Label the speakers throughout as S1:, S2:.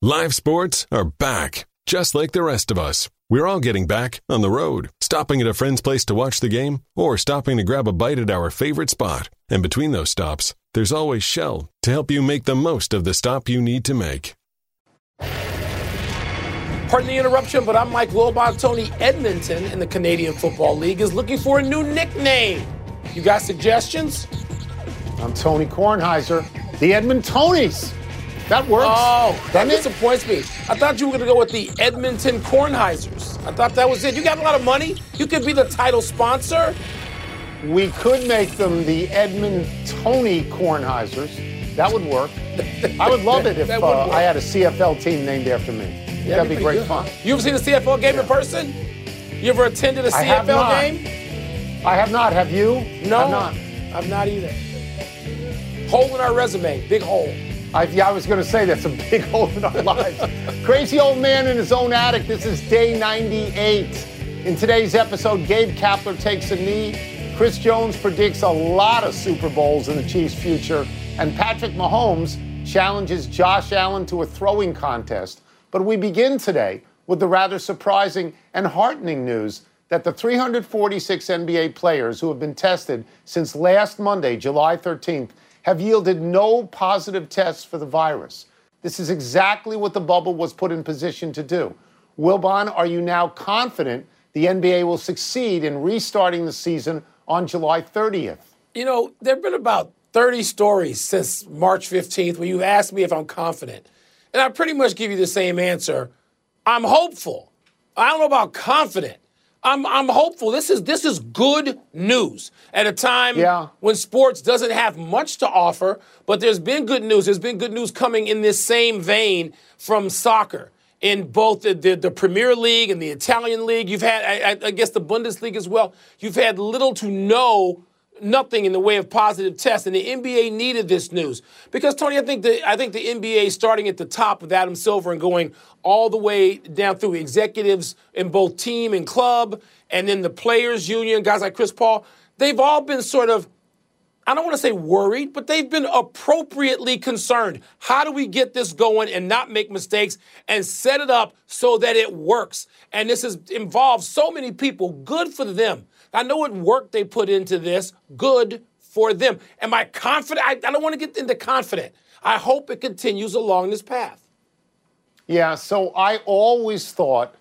S1: Live sports are back, just like the rest of us. We're all getting back on the road, stopping at a friend's place to watch the game, or stopping to grab a bite at our favorite spot. And between those stops, there's always Shell to help you make the most of the stop you need to make.
S2: Pardon the interruption, but I'm Mike Wilbon. Tony Edmonton in the Canadian Football League is looking for a new nickname. You got suggestions?
S3: I'm Tony Kornheiser, the Edmontonies. That works.
S2: Oh, that
S3: it?
S2: disappoints me. I thought you were going to go with the Edmonton Kornheisers. I thought that was it. You got a lot of money. You could be the title sponsor.
S3: We could make them the Edmontoni Kornheisers. That would work. I would love it if uh. I had a CFL team named after me. That'd be great
S2: good.
S3: fun.
S2: You ever seen a CFL game in person? You ever attended a
S3: I
S2: CFL game?
S3: I have not. Have you?
S2: No,
S3: I've not.
S2: I'm not either. Hole in our resume, big hole.
S3: I, yeah, I was going to say that's a big hole in our lives. Crazy old man in his own attic. This is day 98. In today's episode, Gabe Kapler takes a knee. Chris Jones predicts a lot of Super Bowls in the Chiefs' future. And Patrick Mahomes challenges Josh Allen to a throwing contest. But we begin today with the rather surprising and heartening news that the 346 NBA players who have been tested since last Monday, July 13th, have yielded no positive tests for the virus. This is exactly what the bubble was put in position to do. Wilbon, are you now confident the NBA will succeed in restarting the season on July 30th?
S2: You know, there have been about 30 stories since March 15th where you've asked me if I'm confident. And I pretty much give you the same answer. I'm hopeful. I don't know about confident. I'm, I'm hopeful. This is this is good news at a time
S3: Yeah.
S2: when sports doesn't have much to offer, but there's been good news. There's been good news coming in this same vein from soccer in both the, the, the Premier League and the Italian League. You've had, I, I- I guess, the Bundesliga as well. You've had little to no nothing in the way of positive tests, and the NBA needed this news because Tony, I think the I think the NBA starting at the top with Adam Silver and going all the way down through executives in both team and club, and then the players union, guys like Chris Paul, they've all been sort of I don't want to say worried, but they've been appropriately concerned. How do we get this going and not make mistakes and set it up so that it works? And this has involved so many people. Good for them. I know what work they put into this. Good for them. Am I confident? I, I don't want to get into confident. I hope it continues along this path.
S3: Yeah, so I always thought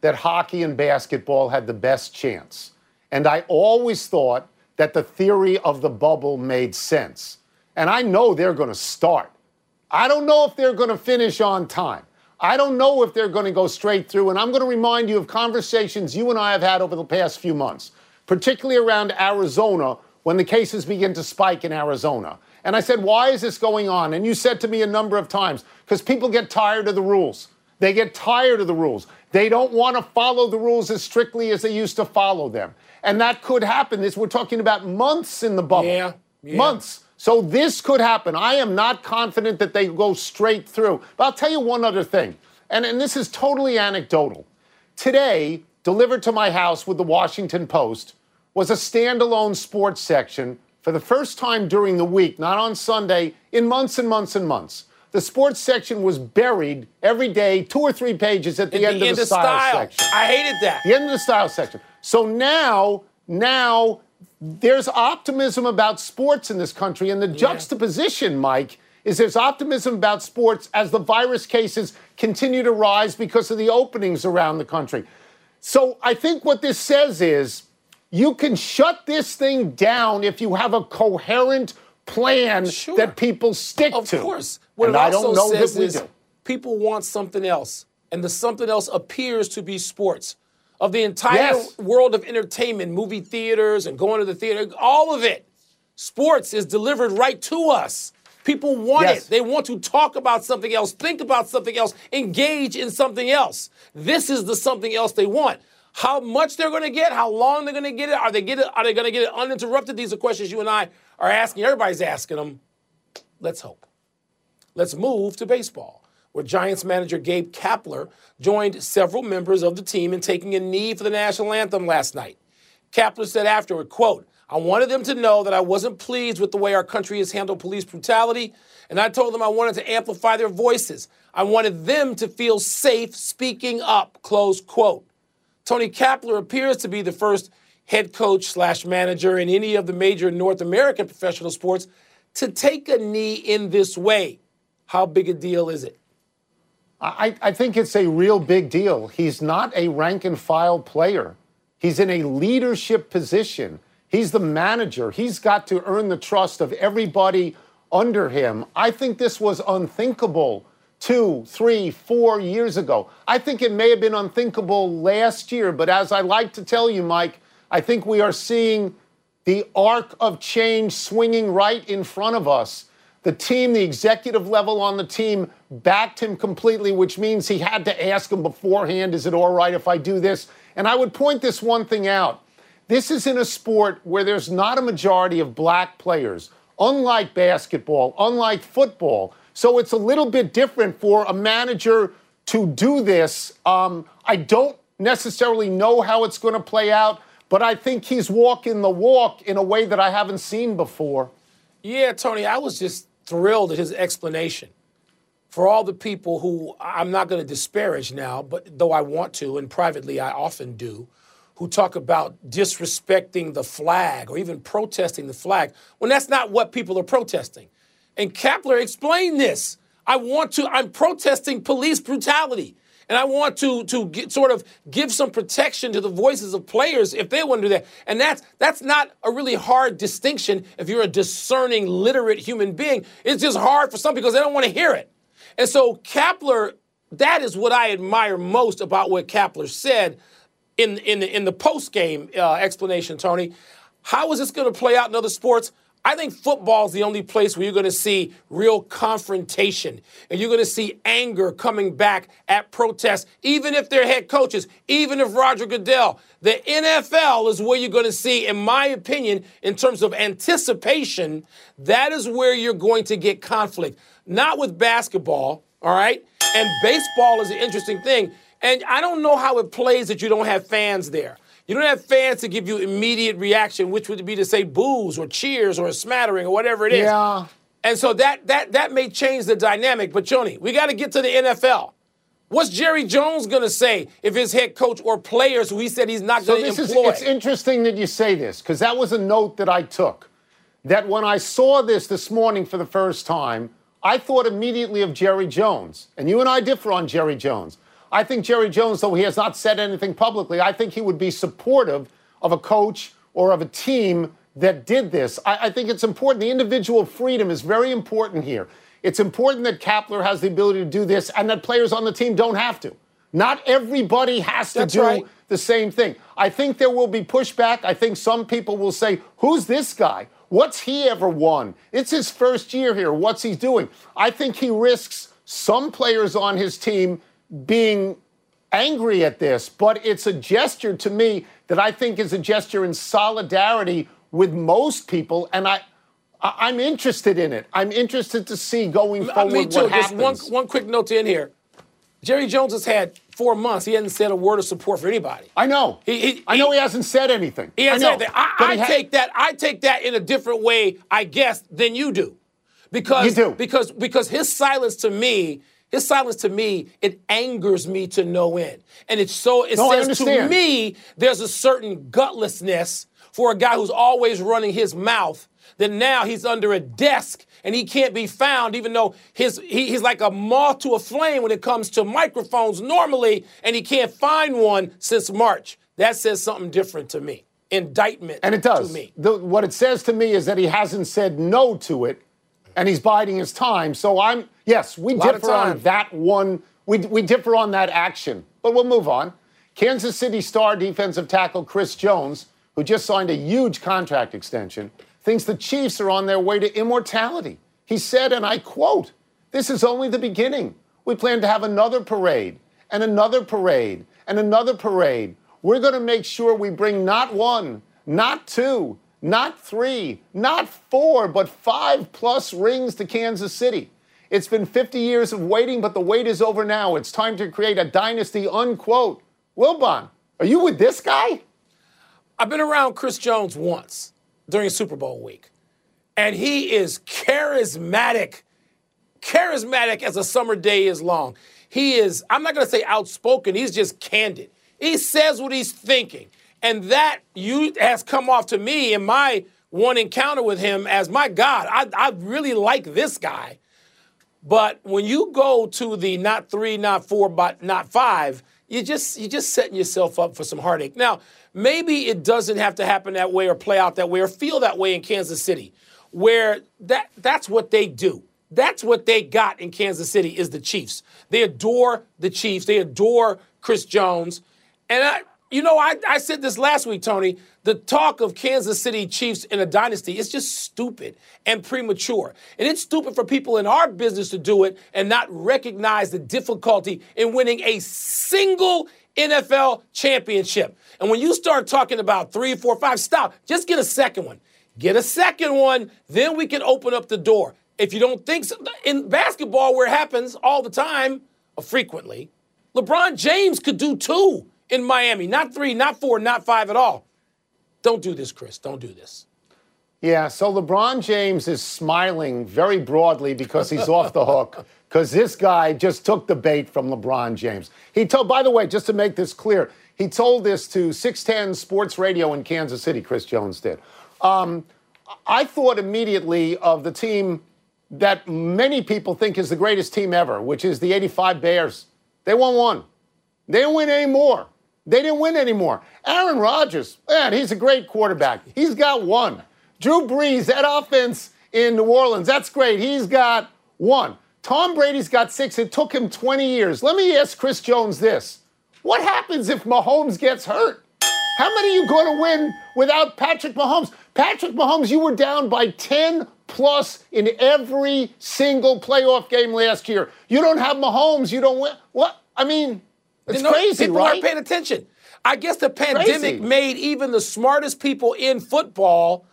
S3: that hockey and basketball had the best chance. And I always thought that the theory of the bubble made sense. And I know they're going to start. I don't know if they're going to finish on time. I don't know if they're going to go straight through. And I'm going to remind you of conversations you and I have had over the past few months, particularly around Arizona when the cases begin to spike in Arizona. And I said, why is this going on? And you said to me a number of times, because people get tired of the rules. They get tired of the rules. They don't want to follow the rules as strictly as they used to follow them. And that could happen. This we're talking about months in the bubble.
S2: Yeah, yeah.
S3: Months. So this could happen. I am not confident that they go straight through. But I'll tell you one other thing. And, and this is totally anecdotal. Today, delivered to my house with the Washington Post, was a standalone sports section for the first time during the week, not on Sunday, in months and months and months. The sports section was buried every day, two or three pages at the,
S2: At
S3: end, of the style, section.
S2: I hated that.
S3: The end of the style section. So now, now there's optimism about sports in this country, and the juxtaposition, Mike, is there's optimism about sports as the virus cases continue to rise because of the openings around the country. So I think what this says is you can shut this thing down if you have a coherent plan
S2: Sure.
S3: that people stick
S2: Of
S3: to.
S2: Of course. What
S3: and
S2: it
S3: I
S2: also
S3: don't know
S2: says is
S3: do.
S2: people want something else, and the something else appears to be sports. Of the entire
S3: Yes.
S2: world of entertainment, movie theaters, and going to the theater, all of it, sports is delivered right to us. People want
S3: Yes.
S2: it. They want to talk about something else, think about something else, engage in something else. This is the something else they want. How much they're going to get, how long they're going to get it, are they get it, are they going to get it uninterrupted? These are questions you and I are asking. Everybody's asking them. Let's hope. Let's move to baseball, where Giants manager Gabe Kapler joined several members of the team in taking a knee for the national anthem last night. Kapler said afterward, quote, I wanted them to know that I wasn't pleased with the way our country has handled police brutality, and I told them I wanted to amplify their voices. I wanted them to feel safe speaking up, close quote. Tony Kapler appears to be the first head coach slash manager in any of the major North American professional sports to take a knee in this way. How big a deal is it?
S3: I, I think it's a real big deal. He's not a rank and file player. He's in a leadership position. He's the manager. He's got to earn the trust of everybody under him. I think this was unthinkable two, three, four years ago. I think it may have been unthinkable last year, but as I like to tell you, Mike, I think we are seeing the arc of change swinging right in front of us. The team, the executive level on the team, backed him completely, which means he had to ask him beforehand, is it all right if I do this? And I would point this one thing out. This is in a sport where there's not a majority of black players, unlike basketball, unlike football. So it's a little bit different for a manager to do this. Um, I don't necessarily know how it's going to play out, but I think he's walking the walk in a way that I haven't seen before.
S2: Yeah, Tony, I was just thrilled at his explanation. For all the people who I'm not going to disparage now, but though I want to, and privately I often do, who talk about disrespecting the flag or even protesting the flag, when that's not what people are protesting. And Kapler explained this. I want to, I'm protesting police brutality. And I want to to get, sort of give some protection to the voices of players if they want to do that. And that's that's not a really hard distinction if you're a discerning, literate human being. It's just hard for some because they don't want to hear it. And so Kapler, that is what I admire most about what Kapler said in in the, in the post game uh, explanation, Tony. How is this going to play out in other sports? I think football is the only place where you're going to see real confrontation and you're going to see anger coming back at protests, even if they're head coaches, even if Roger Goodell. The NFL is where you're going to see, in my opinion, in terms of anticipation, that is where you're going to get conflict. Not with basketball, all right? And baseball is an interesting thing. And I don't know how it plays that you don't have fans there. You don't have fans to give you immediate reaction, which would be to say boos or cheers or a smattering or whatever it is.
S3: Yeah.
S2: And so that that that may change the dynamic. But Tony, we got to get to the NFL. What's Jerry Jones going to say if his head coach or players who he said he's not
S3: so
S2: going
S3: to
S2: employ?
S3: Is, it's interesting that you say this because that was a note that I took. That when I saw this this morning for the first time, I thought immediately of Jerry Jones. And you and I differ on Jerry Jones. I think Jerry Jones, though he has not said anything publicly, I think he would be supportive of a coach or of a team that did this. I, I, think it's important. The individual freedom is very important here. It's important that Kapler has the ability to do this and that players on the team don't have to. Not everybody has to
S2: That's
S3: do
S2: right.
S3: the same thing. I think there will be pushback. I think some people will say, Who's this guy? What's he ever won? It's his first year here. What's he doing? I think he risks some players on his team being angry at this, but it's a gesture to me that I think is a gesture in solidarity with most people, and I. I'm interested in it. I'm interested to see going uh, forward
S2: Me too.
S3: what
S2: Just
S3: happens.
S2: one, one quick note to end here. Jerry Jones has had four months. He hasn't said a word of support for anybody.
S3: I know.
S2: He- he-
S3: I know
S2: he-
S3: he hasn't said anything.
S2: He hasn't
S3: I know.
S2: said that. I, I take that. I take that in a different way, I guess, than you do, because
S3: You do.
S2: because because his silence to me, his silence to me, it angers me to no end, and it's so it
S3: No,
S2: says to me there's a certain gutlessness for a guy who's always running his mouth. That now he's under a desk and he can't be found, even though his he, he's like a moth to a flame when it comes to microphones normally, and he can't find one since March. That says something different to me. Indictment
S3: And it does.
S2: to me.
S3: The, what it says to me is that he hasn't said no to it, and he's biding his time. So I'm yes, we differ on that one. We we differ on that action, but we'll move on. Kansas City star defensive tackle Chris Jones, who just signed a huge contract extension, thinks the Chiefs are on their way to immortality. He said, and I quote, "This is only the beginning. We plan to have another parade and another parade and another parade. We're going to make sure we bring not one, not two, not three, not four, but five plus rings to Kansas City. It's been 50 years of waiting, but the wait is over now. It's time to create a dynasty, unquote. Wilbon, are you with this guy?
S2: I've been around Chris Jones once during Super Bowl week, and he is charismatic charismatic as a summer day is long. He is, I'm not going to say outspoken, he's just candid. He says what he's thinking. And that you has come off to me in my one encounter with him as my God, I, I really like this guy. But when you go to the not three, not four, but not five, you just you're just setting yourself up for some heartache. Now, maybe it doesn't have to happen that way or play out that way or feel that way in Kansas City, where that that's what they do. That's what they got in Kansas City is the Chiefs. They adore the Chiefs. They adore Chris Jones. And I, you know, I, I said this last week, Tony. The talk of Kansas City Chiefs in a dynasty is just stupid and premature. And it's stupid for people in our business to do it and not recognize the difficulty in winning a single NFL championship. And when you start talking about three, four, five, stop. Just get a second one. Get a second one, then we can open up the door. If you don't think so, in basketball, where it happens all the time, or frequently, LeBron James could do two in Miami. Not three, not four, not five at all. Don't do this, Chris. Don't do this.
S3: Yeah, so LeBron James is smiling very broadly because he's off the hook. Because this guy just took the bait from LeBron James. He told, by the way, just to make this clear, he told this to 610 Sports Radio in Kansas City, Chris Jones did. Um, I thought immediately of the team that many people think is the greatest team ever, which is the 85 Bears. They won one. They win any more. They didn't win anymore. Aaron Rodgers, man, he's a great quarterback. He's got one. Drew Brees, that offense in New Orleans, that's great. He's got one. Tom Brady's got six. It took him 20 years. Let me ask Chris Jones this What happens if Mahomes gets hurt? How many are you going to win without Patrick Mahomes? Patrick Mahomes, you were down by 10 plus in every single playoff game last year. You don't have Mahomes, you don't win. What? I mean, it's know, crazy,
S2: people
S3: right?
S2: aren't paying attention. I guess the pandemic crazy. made even the smartest people in football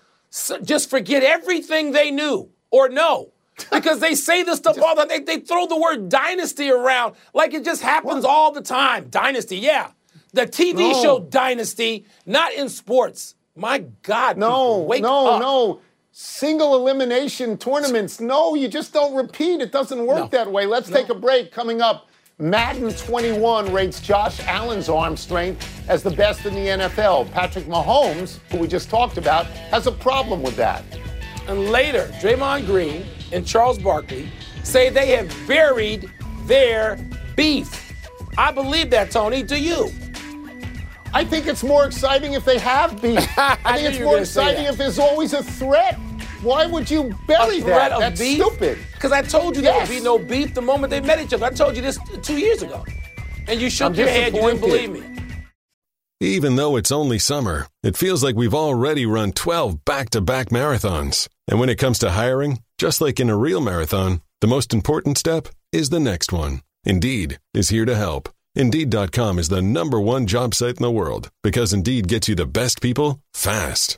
S2: just forget everything they knew or know. because they say this stuff all the time. They, they throw the word dynasty around like it just happens what? all the time. Dynasty, yeah. The TV no. show Dynasty, not in sports. My God.
S3: No,
S2: wake
S3: no,
S2: up.
S3: no. Single elimination tournaments. No, you just don't repeat. It doesn't work no. that way. Let's no. take a break. Coming up, Madden 21 rates Josh Allen's arm strength as the best in the NFL. Patrick Mahomes, who we just talked about, has a problem with that.
S2: And later, Draymond Green and Charles Barkley say they have buried their beef. I believe that, Tony. Do you?
S3: I think it's more exciting if they have beef. I, I think it's more exciting if there's always a threat. Why would you bury that? That's beef? stupid.
S2: Because I told you yes. there would be no beef the moment they met each other. I told you this two years ago. And you shook I'm your head. You didn't believe me.
S1: Even though it's only summer, it feels like we've already run 12 back to back marathons. And when it comes to hiring, just like in a real marathon, the most important step is the next one. Indeed is here to help. Indeed.com is the number one job site in the world because Indeed gets you the best people fast.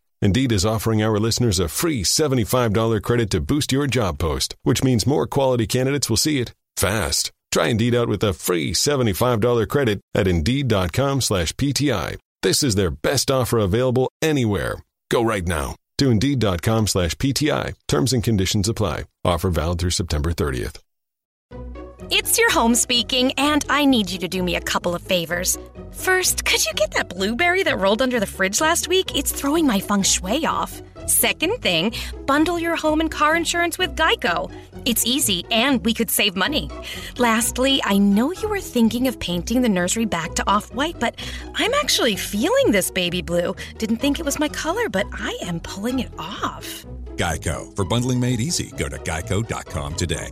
S1: Indeed is offering our listeners a free $75 credit to boost your job post, which means more quality candidates will see it fast. Try Indeed out with a free $75 credit at Indeed.com slash PTI. This is their best offer available anywhere. Go right now to Indeed.com slash PTI. Terms and conditions apply. Offer valid through September 30th.
S4: It's your home speaking, and I need you to do me a couple of favors. First, could you get that blueberry that rolled under the fridge last week? It's throwing my feng shui off. Second thing, bundle your home and car insurance with Geico. It's easy and we could save money. Lastly, I know you were thinking of painting the nursery back to off white, but I'm actually feeling this baby blue. Didn't think it was my color, but I am pulling it off.
S5: Geico. For bundling made easy, go to geico.com today.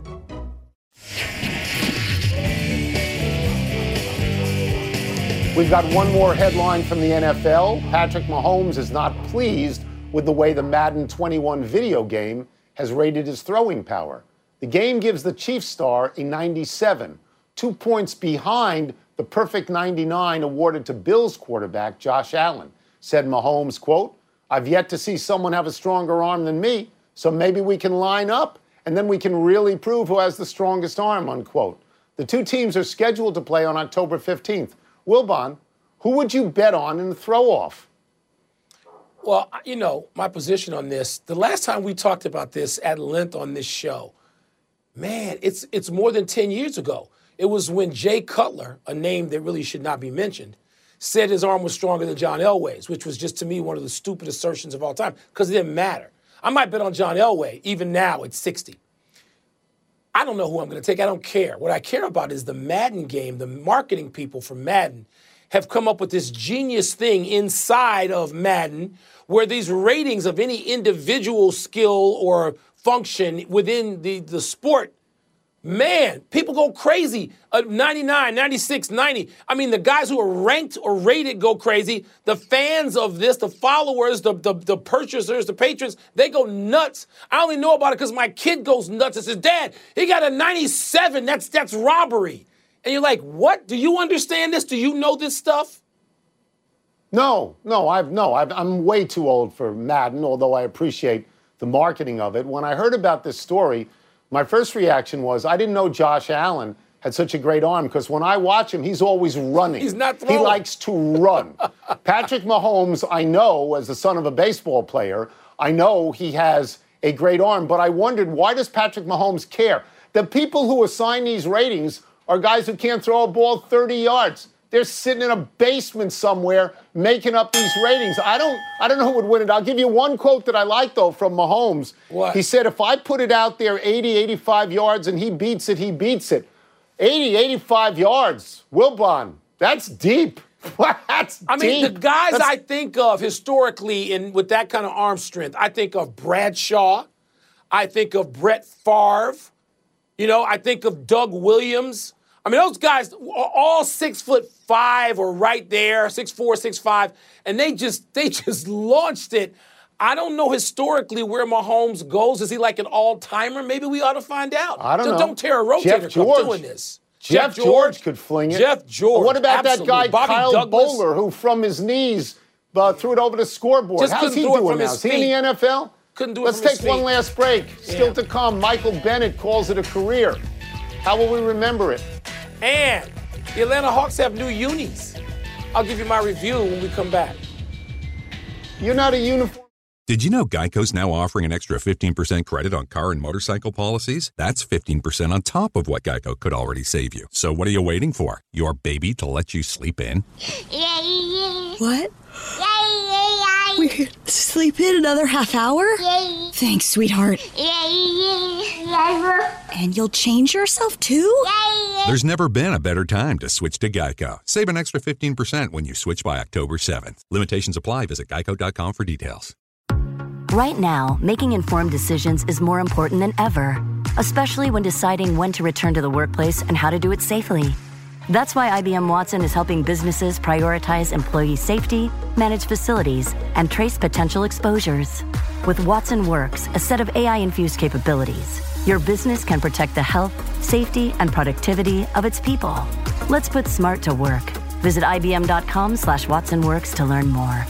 S3: We've got one more headline from the NFL. Patrick Mahomes is not pleased with the way the Madden 21 video game has rated his throwing power. The game gives the Chiefs star a 97, two points behind the perfect 99 awarded to Bills quarterback Josh Allen. Said Mahomes, quote, I've yet to see someone have a stronger arm than me, so maybe we can line up and then we can really prove who has the strongest arm, unquote. The two teams are scheduled to play on October 15th. Wilbon, who would you bet on in the throw off?
S2: Well, you know, my position on this, the last time we talked about this at length on this show, man, it's it's more than 10 years ago. It was when Jay Cutler, a name that really should not be mentioned, said his arm was stronger than John Elway's, which was just to me one of the stupid assertions of all time because it didn't matter. I might bet on John Elway even now at 60. I don't know who I'm going to take. I don't care. What I care about is the Madden game. The marketing people from Madden have come up with this genius thing inside of Madden where these ratings of any individual skill or function within the, the sport Man, people go crazy. Uh, 99, 96, 90. I mean, the guys who are ranked or rated go crazy. The fans of this, the followers, the, the, the purchasers, the patrons, they go nuts. I only know about it because my kid goes nuts and says, Dad, he got a 97. That's, that's robbery. And you're like, what? Do you understand this? Do you know this stuff?
S3: No, no, I've no, i am way too old for Madden, although I appreciate the marketing of it. When I heard about this story, my first reaction was I didn't know Josh Allen had such a great arm because when I watch him, he's always running.
S2: He's not throwing.
S3: He likes to run. Patrick Mahomes, I know, as the son of a baseball player, I know he has a great arm, but I wondered why does Patrick Mahomes care? The people who assign these ratings are guys who can't throw a ball 30 yards. They're sitting in a basement somewhere making up these ratings. I don't I don't know who would win it. I'll give you one quote that I like though from Mahomes.
S2: What?
S3: He said if I put it out there 80 85 yards and he beats it, he beats it. 80 85 yards. Wilbon, that's deep. that's deep.
S2: I mean,
S3: deep.
S2: the guys
S3: that's...
S2: I think of historically in with that kind of arm strength, I think of Bradshaw, I think of Brett Favre, you know, I think of Doug Williams. I mean, those guys are all six foot five or right there, six four, six five, and they just they just launched it. I don't know historically where Mahomes goes. Is he like an all timer? Maybe we ought to find out.
S3: I don't, know.
S2: Don't tear a rotator
S3: Jeff
S2: cuff doing this.
S3: Jeff, Jeff George, George, could fling it.
S2: Jeff George.
S3: what about
S2: absolutely.
S3: that guy
S2: Bobby
S3: Kyle
S2: Douglass?
S3: Boller who from his knees uh, threw it over the scoreboard?
S2: Just
S3: How's he
S2: do it
S3: doing now? Is he in the NFL?
S2: Couldn't do it
S3: Let's take one last break. Still
S2: Yeah.
S3: to come. Michael Bennett calls it a career. How will we remember it?
S2: And the Atlanta Hawks have new unis. I'll give you my review when we come back.
S3: You're not a uniform.
S5: Did you know Geico's now offering an extra 15% credit on car and motorcycle policies? That's 15% on top of what Geico could already save you. So what are you waiting for? Your baby to let you sleep in? Yeah.
S6: What? We could sleep in another half hour? Yay. Thanks, sweetheart. Yay. And you'll change yourself too? Yay.
S5: There's never been a better time to switch to Geico. Save an extra 15% when you switch by October 7th. Limitations apply. Visit geico.com for details.
S7: Right now, making informed decisions is more important than ever, especially when deciding when to return to the workplace and how to do it safely. That's why IBM Watson is helping businesses prioritize employee safety, manage facilities, and trace potential exposures. With Watson Works, a set of AI infused capabilities, your business can protect the health, safety, and productivity of its people. Let's put smart to work. Visit IBM.com slash WatsonWorks to learn more.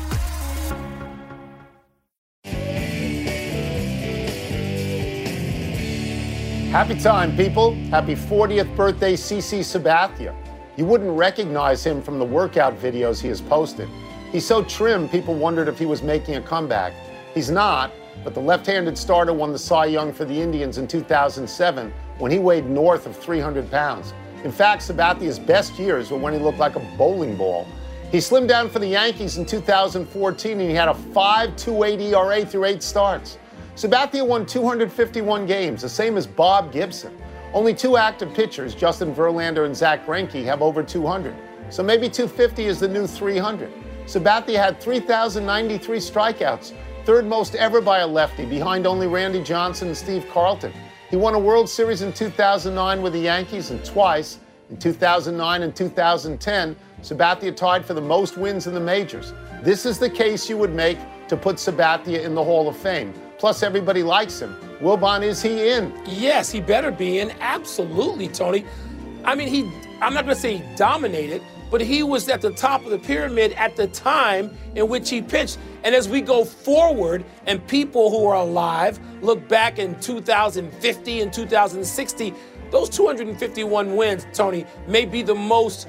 S3: Happy time, people. Happy 40th birthday, CC Sabathia. You wouldn't recognize him from the workout videos he has posted. He's so trim, people wondered if he was making a comeback. He's not, but the left handed starter won the Cy Young for the Indians in 2007 when he weighed north of 300 pounds. In fact, Sabathia's best years were when he looked like a bowling ball. He slimmed down for the Yankees in 2014 and he had a 5.28 ERA through eight starts. Sabathia won 251 games, the same as Bob Gibson. Only two active pitchers, Justin Verlander and Zack Greinke, have over 200. So maybe 250 is the new 300. Sabathia had 3,093 strikeouts, third most ever by a lefty, behind only Randy Johnson and Steve Carlton. He won a World Series in 2009 with the Yankees and twice in 2009 and 2010. Sabathia tied for the most wins in the majors. This is the case you would make to put Sabathia in the Hall of Fame. Plus, everybody likes him. Wilbon, is he in?
S2: Yes, he better be in. Absolutely, Tony. I mean, he, I'm not going to say he dominated, but he was at the top of the pyramid at the time in which he pitched. And as we go forward and people who are alive look back in 2050 and 2060, those 251 wins, Tony, may be the most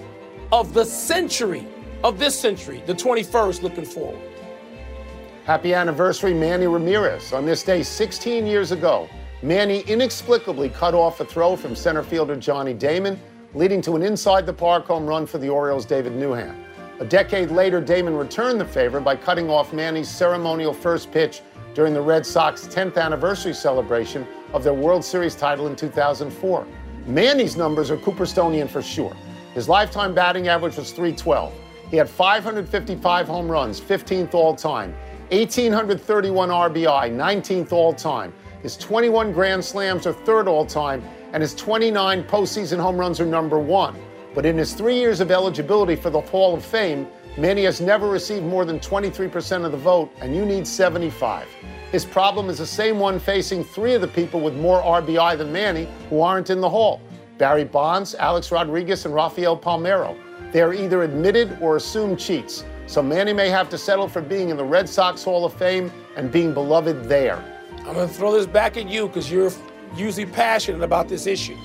S2: of the century, of this century, the 21st looking forward.
S3: Happy anniversary, Manny Ramirez. On this day 16 years ago, Manny inexplicably cut off a throw from center fielder Johnny Damon leading to an inside the park home run for the Orioles' David Newhan. A decade later, Damon returned the favor by cutting off Manny's ceremonial first pitch during the Red Sox 10th anniversary celebration of their World Series title in 2004. Manny's numbers are Cooperstonian for sure. His lifetime batting average was 312. He had 555 home runs, 15th all time, 1,831 RBI, 19th all time. His 21 Grand Slams are third all time, and his 29 postseason home runs are number one. But in his three years of eligibility for the Hall of Fame, Manny has never received more than 23% of the vote, and you need 75. His problem is the same one facing three of the people with more RBI than Manny who aren't in the Hall Barry Bonds, Alex Rodriguez, and Rafael Palmeiro. They are either admitted or assumed cheats, so Manny may have to settle for being in the Red Sox Hall of Fame and being beloved there.
S2: I'm going to throw this back at you because you're usually passionate about this issue.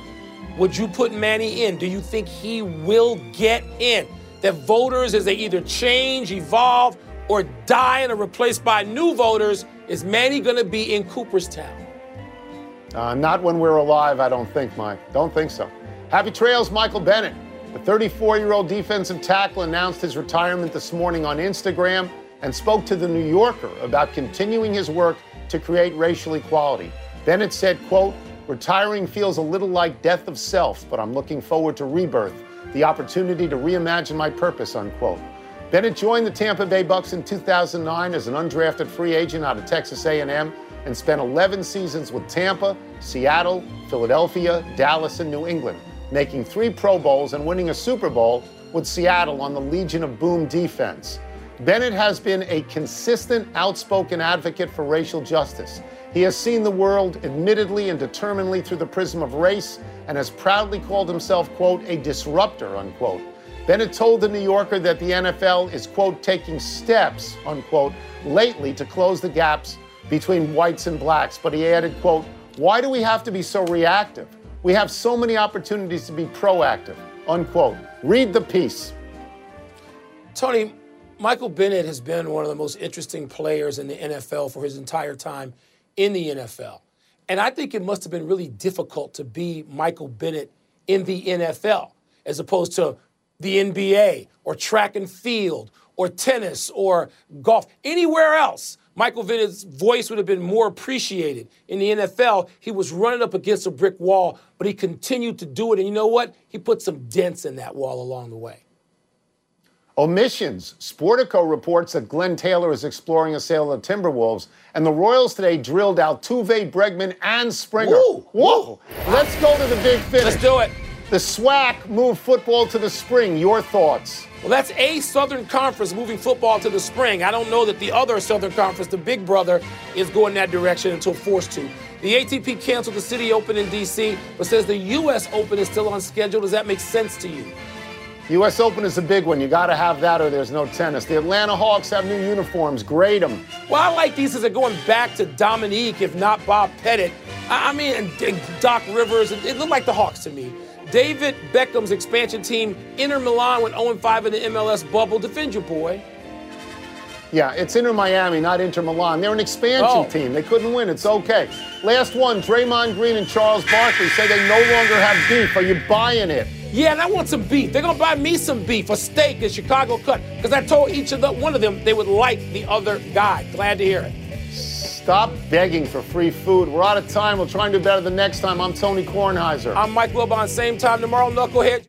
S2: Would you put Manny in? Do you think he will get in? That voters, as they either change, evolve, or die and are replaced by new voters, is Manny going to be in Cooperstown?
S3: Uh, not when we're alive, I don't think, Mike. Don't think so. Happy trails, Michael Bennett. The 34 year old defensive tackle announced his retirement this morning on Instagram and spoke to the New Yorker about continuing his work to create racial equality. Bennett said, quote, retiring feels a little like death of self, but I'm looking forward to rebirth, the opportunity to reimagine my purpose, unquote. Bennett joined the Tampa Bay Bucks in 2009 as an undrafted free agent out of Texas A&M and spent 11 seasons with Tampa, Seattle, Philadelphia, Dallas, and New England, making three Pro Bowls and winning a Super Bowl with Seattle on the Legion of Boom defense. Bennett has been a consistent, outspoken advocate for racial justice. He has seen the world admittedly and determinedly through the prism of race and has proudly called himself, quote, a disruptor, unquote. Bennett told the New Yorker that the NFL is, quote, taking steps, unquote, lately to close the gaps between whites and blacks. But he added, quote, why do we have to be so reactive? We have so many opportunities to be proactive, unquote. Read the piece.
S2: Tony, Michael Bennett has been one of the most interesting players in the NFL for his entire time in the NFL. And I think it must have been really difficult to be Michael Bennett in the NFL as opposed to the NBA or track and field or tennis or golf, anywhere else. Michael Bennett's voice would have been more appreciated. In the NFL, he was running up against a brick wall, but he continued to do it. And you know what? He put some dents in that wall along the way.
S3: Omissions. Sportico reports that Glenn Taylor is exploring a sale of the Timberwolves, and the Royals today drilled Altuve, Bregman, and Springer.
S2: Woo,
S3: Whoa! Let's go to the big finish.
S2: Let's do it.
S3: The SWAC moved football to the spring. Your thoughts?
S2: Well, that's a Southern Conference moving football to the spring. I don't know that the other Southern Conference, the big brother, is going that direction until forced to. The ATP canceled the Citi Open in D.C., but says the U.S. Open is still on schedule. Does that make sense to you?
S3: U.S. Open is a big one. You got to have that or there's no tennis. The Atlanta Hawks have new uniforms. Grade them.
S2: Well, I like these as they're going back to Dominique, if not Bob Pettit. I mean, Doc Rivers. It, it looked like the Hawks to me. David Beckham's expansion team, Inter Milan went 0 5 in the MLS bubble. Defend your boy.
S3: Yeah, it's Inter Miami, not Inter Milan. They're an expansion
S2: Oh.
S3: team. They couldn't win. It's okay. Last one Draymond Green and Charles Barkley say they no longer have beef. Are you buying it?
S2: Yeah, and I want some beef. They're gonna buy me some beef, a steak, a Chicago cut, because I told each of the one of them they would like the other guy. Glad to hear it.
S3: Stop begging for free food. We're out of time. We'll try and do better the next time. I'm Tony Kornheiser.
S2: I'm Mike Wilbon, same time tomorrow, Knucklehead.